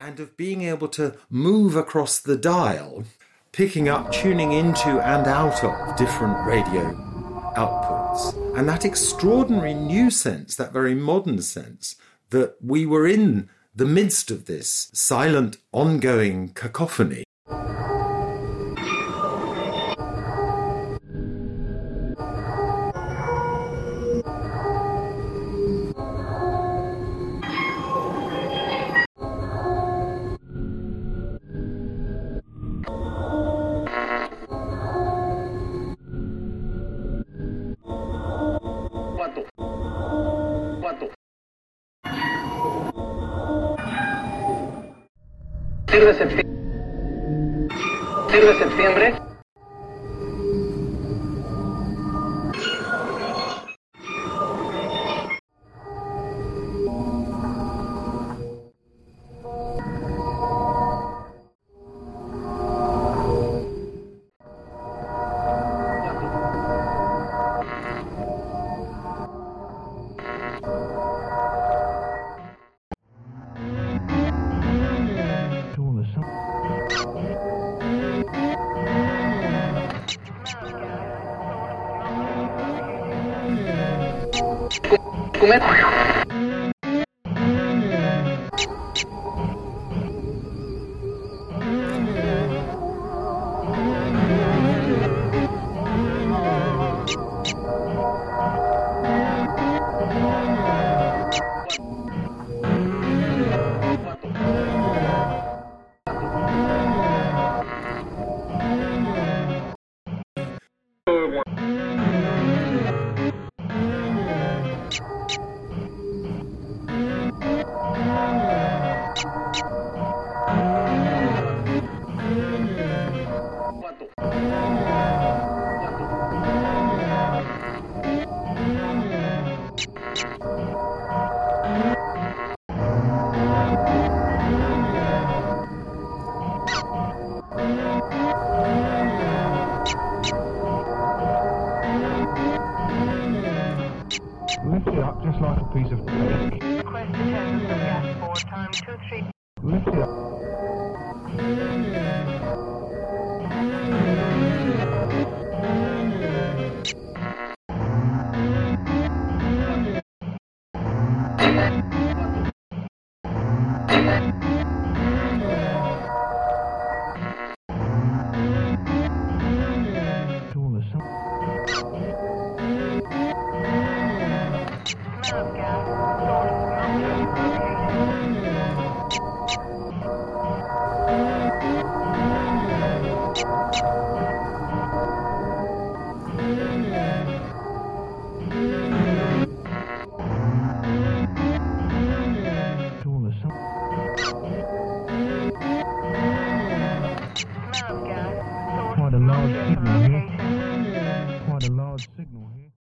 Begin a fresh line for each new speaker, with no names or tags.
and of being able to move across the dial, picking up, tuning into and out of different radio outputs. And that extraordinary new sense, that very modern sense, that we were in the midst of this silent, ongoing cacophony.
De septiembre. de septiembre. Tipo, como
é que. It up just like a piece of cake.
Request attendance gas board time two three.
Lift it up. Quite a large signal here. Quite a large signal here.